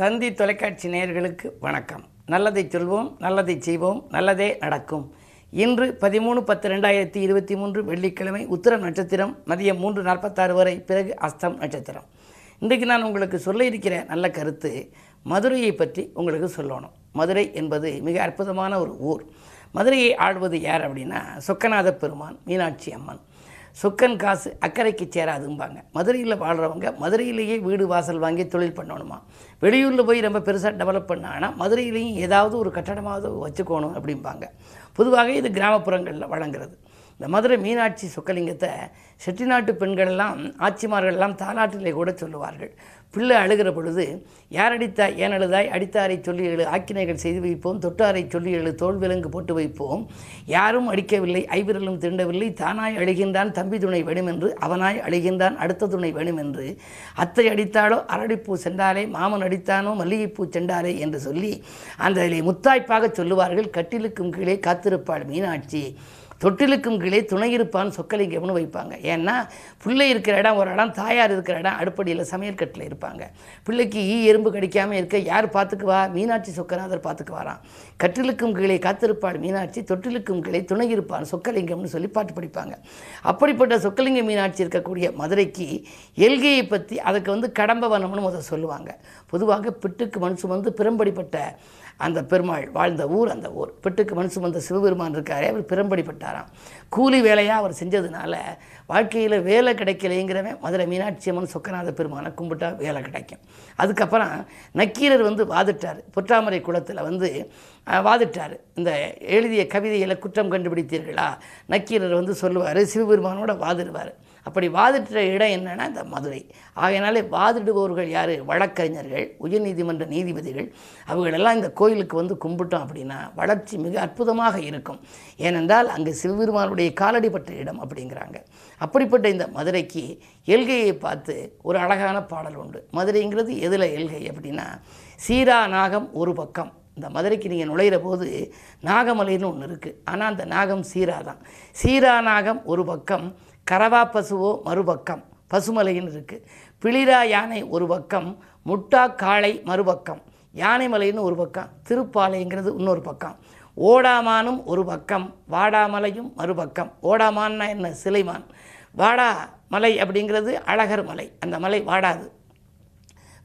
தந்தி தொலைக்காட்சி நேயர்களுக்கு வணக்கம். நல்லதை சொல்வோம் நல்லதை செய்வோம் நல்லதே நடக்கும். இன்று பதிமூணு பத்து ரெண்டாயிரத்தி இருபத்தி மூன்று வெள்ளிக்கிழமை உத்திரம் நட்சத்திரம் மதியம் மூன்று நாற்பத்தாறு வரை பிறகு அஸ்தம் நட்சத்திரம். இன்றைக்கு நான் உங்களுக்கு சொல்ல இருக்கிற நல்ல கருத்து மதுரையை பற்றி உங்களுக்கு சொல்லணும். மதுரை என்பது மிக அற்புதமான ஒரு ஊர். மதுரையை ஆடுவது யார் அப்படின்னா சொக்கநாத பெருமான் மீனாட்சி அம்மன். சொக்கன் காசு அக்கறைக்கு சேராதும்பாங்க. மதுரையில் வாழ்கிறவங்க மதுரையிலேயே வீடு வாசல் வாங்கி தொழில் பண்ணணுமா? வெளியூரில் போய் ரொம்ப பெருசாக டெவலப் பண்ணாங்கன்னா மதுரையிலையும் ஏதாவது ஒரு கட்டடமாவது வச்சுக்கணும் அப்படிம்பாங்க. பொதுவாக இது கிராமப்புறங்களில் வழங்குறது. இந்த மதுரை மீனாட்சி சொக்கலிங்கத்தை செட்டிநாட்டு பெண்களெல்லாம் ஆட்சிமார்கள்லாம் தாலாட்டிலே கூட சொல்லுவார்கள். பிள்ளை அழுகிற பொழுது யார் அடித்தா ஏன் அழுதாய்? அடித்தாரை சொல்லி எழு ஆக்கினைகள் செய்து வைப்போம். தொட்டாரை சொல்லி எழு தோல் விலங்கு போட்டு வைப்போம். யாரும் அடிக்கவில்லை ஐவிரலும் திண்டவில்லை. தானாய் அழுகின்றான் தம்பி துணை வேணுமென்று அவனாய் அழுகின்றான் அடுத்த துணை வேணுமென்று. அத்தை அடித்தாலோ அரடிப்பூ சென்றாலே மாமன் அடித்தானோ மல்லிகைப்பூ சென்றாலே என்று சொல்லி அந்த முத்தாய்ப்பாக சொல்லுவார்கள். கட்டிலுக்கும் கீழே காத்திருப்பாள் மீனாட்சி. தொட்டிலுக்கும் கீழே துணை இருப்பான் சொக்கலிங்கம்னு வைப்பாங்க. ஏன்னா பிள்ளை இருக்கிற இடம் ஒரு இடம் தாயார் இருக்கிற இடம் அடுப்படியில் சமையல் கட்டில் இருப்பாங்க. பிள்ளைக்கு ஈ எறும்பு கடிக்காமல் இருக்க யார் பார்த்துக்குவா? மீனாட்சி சொக்கநாதர் பார்த்துக்குவாராம். கட்டிலுக்கும் கீழே காத்திருப்பாள் மீனாட்சி தொட்டிலுக்கும் கீழே துணை இருப்பான் சொக்கலிங்கம்னு சொல்லி பாட்டு படிப்பாங்க. அப்படிப்பட்ட சொக்கலிங்க மீனாட்சி இருக்கக்கூடிய மதுரைக்கு எல்கையை பற்றி அதுக்கு வந்து கடம்பவனம்னு முதல் சொல்லுவாங்க. பொதுவாக பிட்டுக்கு மனுஷன் வந்து பிறம்படிப்பட்ட அந்த பெருமாள் வாழ்ந்த ஊர் அந்த ஊர். பெட்டுக்கு மனுஷம் சுமந்த சிவபெருமான் இருக்காரே அவர் பெரும்படிப்பட்டாராம் கூலி வேலையாக அவர் செஞ்சதுனால வாழ்க்கையில் வேலை கிடைக்கலைங்கிறவன் மதுரை மீனாட்சி அம்மன் சொக்கநாத பெருமானை கும்பிட்டா வேலை கிடைக்கும். அதுக்கப்புறம் நக்கீரர் வந்து வாதிட்டார். பொற்றாமரை குளத்தில் வந்து வாதிட்டார். இந்த எழுதிய கவிதையில் குற்றம் கண்டுபிடித்தீர்களா? நக்கீரர் வந்து சொல்லுவார் சிவபெருமானோட வாதிடுவார். அப்படி வாதிட்ட இடம் என்னென்னா இந்த மதுரை. ஆகையினாலே வாதிடுபவர்கள் யார்? வழக்கறிஞர்கள் உயர்நீதிமன்ற நீதிபதிகள். அவங்களெல்லாம் இந்த கோயிலுக்கு வந்து கும்பிட்டோம் அப்படின்னா வளர்ச்சி மிக அற்புதமாக இருக்கும். ஏனென்றால் அங்கே சிவபெருமானுடைய காலடிப்பட்ட இடம் அப்படிங்கிறாங்க. அப்படிப்பட்ட இந்த மதுரைக்கு எல்கையை பார்த்து ஒரு அழகான பாடல் உண்டு. மதுரைங்கிறது எதில் எல்கை அப்படின்னா சீரா நாகம் ஒரு பக்கம். இந்த மதுரைக்கு நீங்கள் நுழையிற போது நாகமலைன்னு ஒன்று இருக்குது ஆனால் அந்த நாகம் சீரா தான். சீரா நாகம் ஒரு பக்கம் கரவா பசுவோ மறுபக்கம். பசுமலைன்னு இருக்குது பிளிரா யானை ஒரு பக்கம் முட்டா காளை மறுபக்கம். யானைமலைன்னு ஒரு பக்கம் திருப்பாலைங்கிறது இன்னொரு பக்கம். ஓடாமானும் ஒரு பக்கம் வாடாமலையும் மறுபக்கம் ஓடாமான்னா என்ன? சிலைமான். வாடா மலை அப்படிங்கிறது அழகர் மலை. அந்த மலை வாடாது.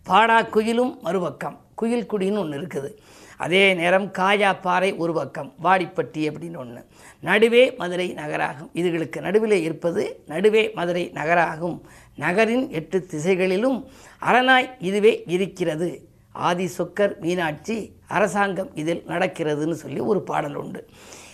பாடா குயிலும் மறுபக்கம் குயில் குடின்னு ஒன்று இருக்குது. அதே நேரம் காயா பாறை ஒரு பக்கம். வாடிப்பட்டி அப்படின்னு ஒன்று நடுவே மதுரை நகராகும். இதுகளுக்கு நடுவிலே இருப்பது நடுவே மதுரை நகராகும். நகரின் எட்டு திசைகளிலும் அரணாய் இதுவே இருக்கிறது. ஆதி சொக்கர் மீனாட்சி அரசாங்கம் இதில் நடக்கிறதுன்னு சொல்லி ஒரு பாடல் உண்டு.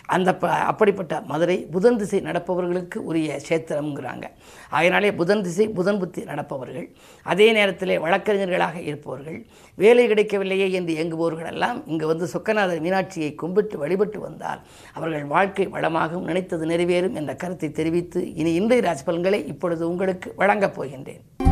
அந்த ப அப்படிப்பட்ட மதுரை புதன் திசை நடப்பவர்களுக்கு உரிய சேத்திரம்ங்கிறாங்க அதனாலே புதன் திசை புதன் புத்தி நடப்பவர்கள் அதே நேரத்திலே வழக்கறிஞர்களாக இருப்பவர்கள் வேலை கிடைக்கவில்லையே என்று இயங்குபவர்கள் எல்லாம் இங்கு வந்து சொக்கநாதர் மீனாட்சியை கும்பிட்டு வழிபட்டு வந்தால் அவர்கள் வாழ்க்கை வளமாகவும் நினைத்தது நிறைவேறும் என்ற கருத்தை தெரிவித்து இனி இன்றைய ராஜ்பலன்களை இப்பொழுது உங்களுக்கு வழங்கப் போகின்றேன்.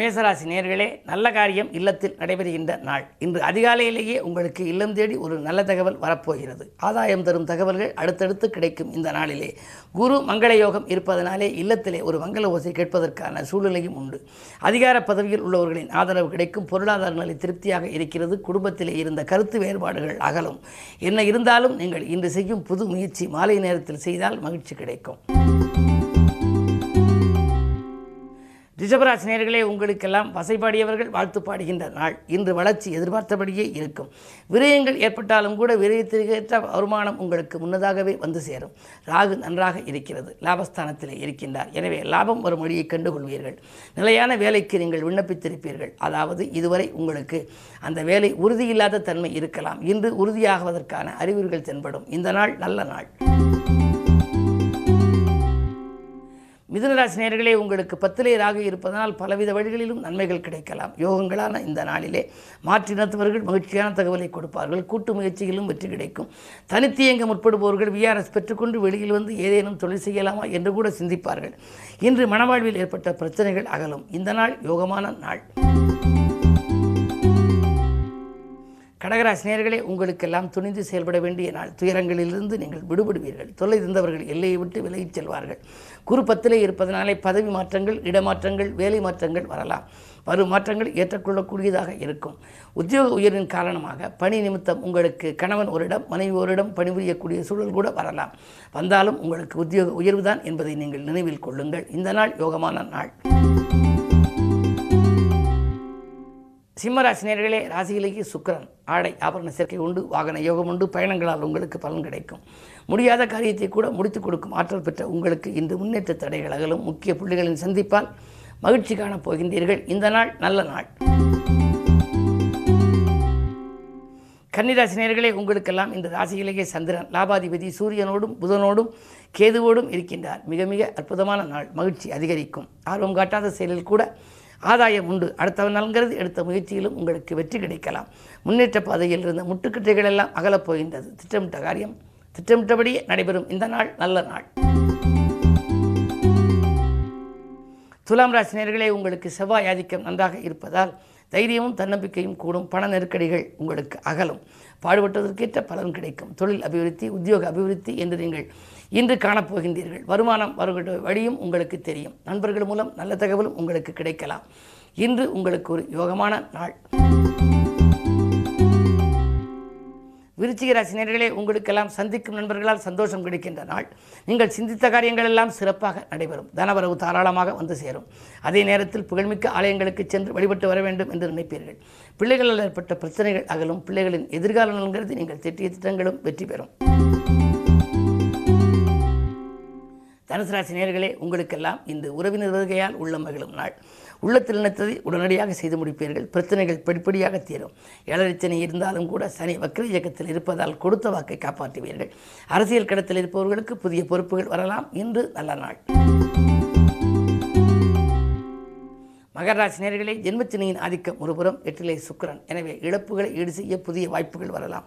மேசராசி நேர்களே நல்ல காரியம் இல்லத்தில் நடைபெறுகின்ற நாள். இன்று அதிகாலையிலேயே உங்களுக்கு இல்லம் தேடி ஒரு நல்ல தகவல் வரப்போகிறது. ஆதாயம் தரும் தகவல்கள் அடுத்தடுத்து கிடைக்கும் இந்த நாளிலே. குரு மங்கள யோகம் இருப்பதனாலே இல்லத்திலே ஒரு மங்கள ஓசை கேட்பதற்கான சூழ்நிலையும் உண்டு. அதிகார பதவியில் உள்ளவர்களின் ஆதரவு கிடைக்கும். பொருளாதார நிலை திருப்தியாக இருக்கிறது. குடும்பத்திலே இருந்த கருத்து வேறுபாடுகள் அகலும். என்ன இருந்தாலும் நீங்கள் இன்று செய்யும் புது முயற்சி மாலை நேரத்தில் செய்தால் மகிழ்ச்சி கிடைக்கும். ரிஷபராசி நேர்களே உங்களுக்கெல்லாம் வசைப்பாடியவர்கள் வாழ்த்து பாடுகின்ற நாள். இன்று வளர்ச்சி எதிர்பார்த்தபடியே இருக்கும். விரயங்கள் ஏற்பட்டாலும் கூட விரயத்திற்கேற்ற வருமானம் உங்களுக்கு முன்னதாகவே வந்து சேரும். ராகு நன்றாக இருக்கிறது. லாபஸ்தானத்தில் இருக்கின்றார். எனவே லாபம் வரும் வழியை கண்டுகொள்வீர்கள். நிலையான வேலைக்கு நீங்கள் விண்ணப்பித்திருப்பீர்கள். அதாவது இதுவரை உங்களுக்கு அந்த வேலை உறுதியில்லாத தன்மை இருக்கலாம். இன்று உறுதியாகுவதற்கான அறிகுறிகள் தென்படும். இந்த நாள் நல்ல நாள். மிதுனராசி நேர்களே உங்களுக்கு பத்திலே ராகு இருப்பதனால் பலவித வழிகளிலும் நன்மைகள் கிடைக்கலாம். யோகங்களான இந்த நாளிலே மாற்றினத்தவர்கள் மகிழ்ச்சியான தகவலை கொடுப்பார்கள். கூட்டு முயற்சிகளிலும் வெற்றி கிடைக்கும். தனித்து இயங்க முற்படுபவர்கள் விஆர்எஸ் பெற்றுக்கொண்டு வெளியில் வந்து ஏதேனும் தொழில் செய்யலாமா என்று கூட சிந்திப்பார்கள். இன்று மனவாழ்வில் ஏற்பட்ட பிரச்சனைகள் அகலும். இந்த நாள் யோகமான நாள். கடகராசினியர்களே உங்களுக்கெல்லாம் துணிந்து செயல்பட வேண்டிய நாள். துயரங்களிலிருந்து நீங்கள் விடுபடுவீர்கள். தொல்லை இருந்தவர்கள் எல்லையை விட்டு விலகிச் செல்வார்கள். குறுப்பத்திலே இருப்பதனாலே பதவி மாற்றங்கள் இடமாற்றங்கள் வேலை மாற்றங்கள் வரலாம். வரும் மாற்றங்கள் ஏற்றுக்கொள்ளக்கூடியதாக இருக்கும். உத்தியோக உயர்வின் காரணமாக பணி நிமித்தம் உங்களுக்கு கணவன் ஒரிடம் மனைவி ஒரிடம் பணிபுரியக்கூடிய சூழல் கூட வரலாம். வந்தாலும் உங்களுக்கு உத்தியோக உயர்வுதான் என்பதை நீங்கள் நினைவில் கொள்ளுங்கள். இந்த நாள் யோகமான நாள். சிம்மராசினியர்களே ராசியிலேயே சுக்கரன் ஆடை ஆபரண சேர்க்கை உண்டு வாகன யோகம் உண்டு பயணங்களால் உங்களுக்கு பலன் கிடைக்கும். முடியாத காரியத்தை கூட முடித்துக் கொடுக்கும் ஆற்றல் பெற்ற உங்களுக்கு இன்று முன்னேற்ற தடைகள் அகலும். முக்கிய புள்ளிகளின் சந்திப்பால் மகிழ்ச்சி காணப் போகின்றீர்கள். இந்த நாள் நல்ல நாள். கன்னிராசினியர்களே உங்களுக்கெல்லாம் இந்த ராசியிலேயே சந்திரன் லாபாதிபதி சூரியனோடும் புதனோடும் கேதுவோடும் இருக்கின்றார். மிக மிக அற்புதமான நாள். மகிழ்ச்சி அதிகரிக்கும். ஆர்வம் காட்டாத செயலில் கூட ஆதாயம் உண்டு. அடுத்தவன் நலங்கிறது எடுத்த முயற்சியிலும் உங்களுக்கு வெற்றி கிடைக்கலாம். முன்னேற்ற பாதையில் இருந்த முட்டுக்கட்டைகள் எல்லாம் அகலப் போகின்றது. திட்டமிட்ட காரியம். திட்டமிட்டபடியே நடைபெறும் இந்த நாள் நல்ல நாள். துலாம் ராசினியர்களே உங்களுக்கு செவ்வாய் ஆதிக்கம் நன்றாக இருப்பதால் தைரியமும் தன்னம்பிக்கையும் கூடும். பண நெருக்கடிகள் உங்களுக்கு அகலும். பாடுபட்டதற்கேற்ற பலன் கிடைக்கும். தொழில் அபிவிருத்தி உத்தியோக அபிவிருத்தி என்று நீங்கள் இன்று காணப்போகின்றீர்கள். வருமானம் வருகின்ற வழியும் உங்களுக்கு தெரியும். நண்பர்கள் மூலம் நல்ல தகவலும் உங்களுக்கு கிடைக்கலாம். இன்று உங்களுக்கு ஒரு யோகமான நாள். விருச்சிக ராசினியர்களே உங்களுக்கெல்லாம் சந்திக்கும் நண்பர்களால் சந்தோஷம் கிடைக்கின்ற நாள். நீங்கள் சிந்தித்த காரியங்கள் எல்லாம் சிறப்பாக நடைபெறும். தனவரவு தாராளமாக வந்து சேரும். அதே நேரத்தில் புகழ்மிக்க ஆலயங்களுக்கு சென்று வழிபட்டு வர வேண்டும் என்று நினைப்பீர்கள். பிள்ளைகளால் ஏற்பட்ட பிரச்சனைகள் அகலும். பிள்ளைகளின் எதிர்கால நலன்கிறது. நீங்கள் திட்டிய திட்டங்களும் வெற்றி பெறும். தனுசு ராசி நேர்களே உங்களுக்கெல்லாம் இந்த உறவினர் வருகையால் உள்ள மகிழும் நாள். உள்ளத்தில் நினைத்ததை உடனடியாக செய்து முடிப்பீர்கள். பிரச்சனைகள் படிப்படியாக தீரும். ஏழரிச்சனை இருந்தாலும் கூட சனி வக்ர இயக்கத்தில் இருப்பதால் கொடுத்த வாக்கை காப்பாற்றுவீர்கள். அரசியல் கடத்தில் இருப்பவர்களுக்கு புதிய பொறுப்புகள் வரலாம். இன்று நல்ல நாள். மகர ராசி ஜென்மச்சினியின் ஆதிக்கம் ஒருபுறம் எட்டிலே சுக்கரன். எனவே இழப்புகளை ஈடு செய்ய புதிய வாய்ப்புகள் வரலாம்.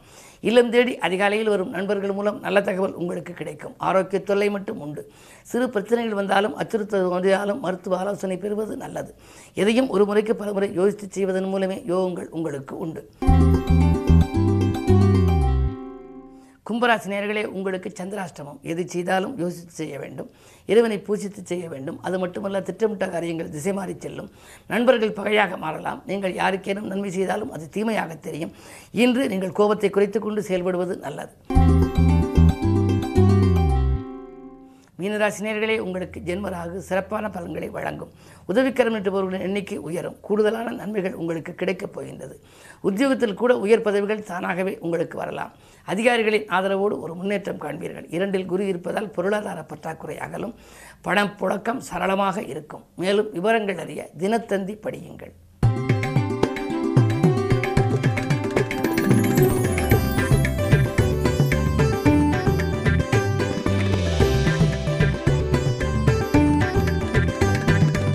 இல்லம் தேடி அதிகாலையில் வரும் நண்பர்கள் மூலம் நல்ல தகவல் உங்களுக்கு கிடைக்கும். ஆரோக்கிய தொல்லை மட்டும் உண்டு. சிறு பிரச்சனைகள் வந்தாலும் அச்சுறுத்தல் வந்தாலும் மருத்துவ ஆலோசனை பெறுவது நல்லது. எதையும் ஒரு முறைக்கு பல முறை யோசித்து செய்வதன் மூலமே யோகங்கள் உங்களுக்கு உண்டு. கும்பராசி நேர்களே உங்களுக்கு சந்திராஷ்டமம். எது செய்தாலும் யோசித்து செய்ய வேண்டும். இறைவனை பூசித்து செய்ய வேண்டும். அது மட்டுமல்ல திட்டமிட்ட காரியங்கள் திசை மாறி செல்லும். நண்பர்கள் பகையாக மாறலாம். நீங்கள் யாருக்கேனும் நன்மை செய்தாலும் அது தீமையாக தெரியும். இன்று நீங்கள் கோபத்தை குறைத்து கொண்டு செயல்படுவது நல்லது. மீனராசினியர்களே உங்களுக்கு ஜென்மராகு சிறப்பான பலன்களை வழங்கும். உதவிக்கரம் நிட்டுபவர்களின் எண்ணிக்கை உயரும். கூடுதலான நன்மைகள் உங்களுக்கு கிடைக்கப் போகின்றது. உத்தியோகத்தில் கூட உயர் பதவிகள் தானாகவே உங்களுக்கு வரலாம். அதிகாரிகளின் ஆதரவோடு ஒரு முன்னேற்றம் காண்பீர்கள். இரண்டில் குரு இருப்பதால் பொருளாதார பற்றாக்குறை அகலும். பணம் புழக்கம் சரளமாக இருக்கும். மேலும் விவரங்கள் அறிய தினத்தந்தி படியுங்கள்.